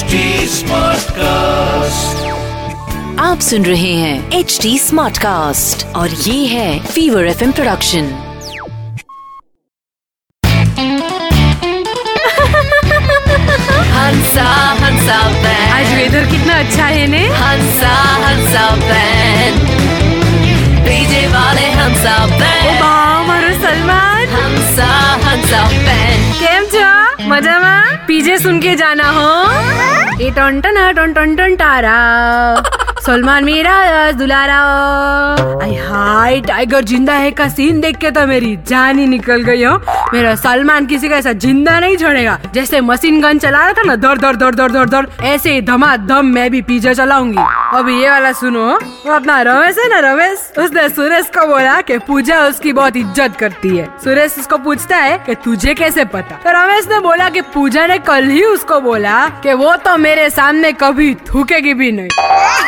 Smart cast आप सुन रहे हैं एच डी स्मार्ट कास्ट और ये है fever F M production Hansa Hansa आज वेदर कितना अच्छा है ने? हंसा हंसा डीजे वाले हंसा और सलमान। हंसा हंसा बैंड कैम जा मज़ा मैं पीजे सुन के जाना हो ఈ టొంట నా టొంటొంటొంటారా सलमान मेरा दुलारा। आई हाय टाइगर ज़िंदा है का सीन देख के तो मेरी जान ही निकल गई, हो। मेरा सलमान किसी का ऐसा ज़िंदा नहीं छोड़ेगा, जैसे मशीन गन चला रहा था ना, दौड़ दौड़ दौड़ दौड़ दौड़ दौड़, ऐसे ही धमा धमाधम मैं भी पीछे चलाऊँगी। अब ये वाला सुनो वो अपना रमेश है ना, रमेश? उसने सुरेश को बोला कि पूजा उसकी बहुत इज़्ज़त करती है। सुरेश उसको पूछता है कि तुझे कैसे पता? तो रमेश ने बोला कि पूजा ने कल ही उसको बोला कि वो तो मेरे सामने कभी थूकेगी भी नहीं।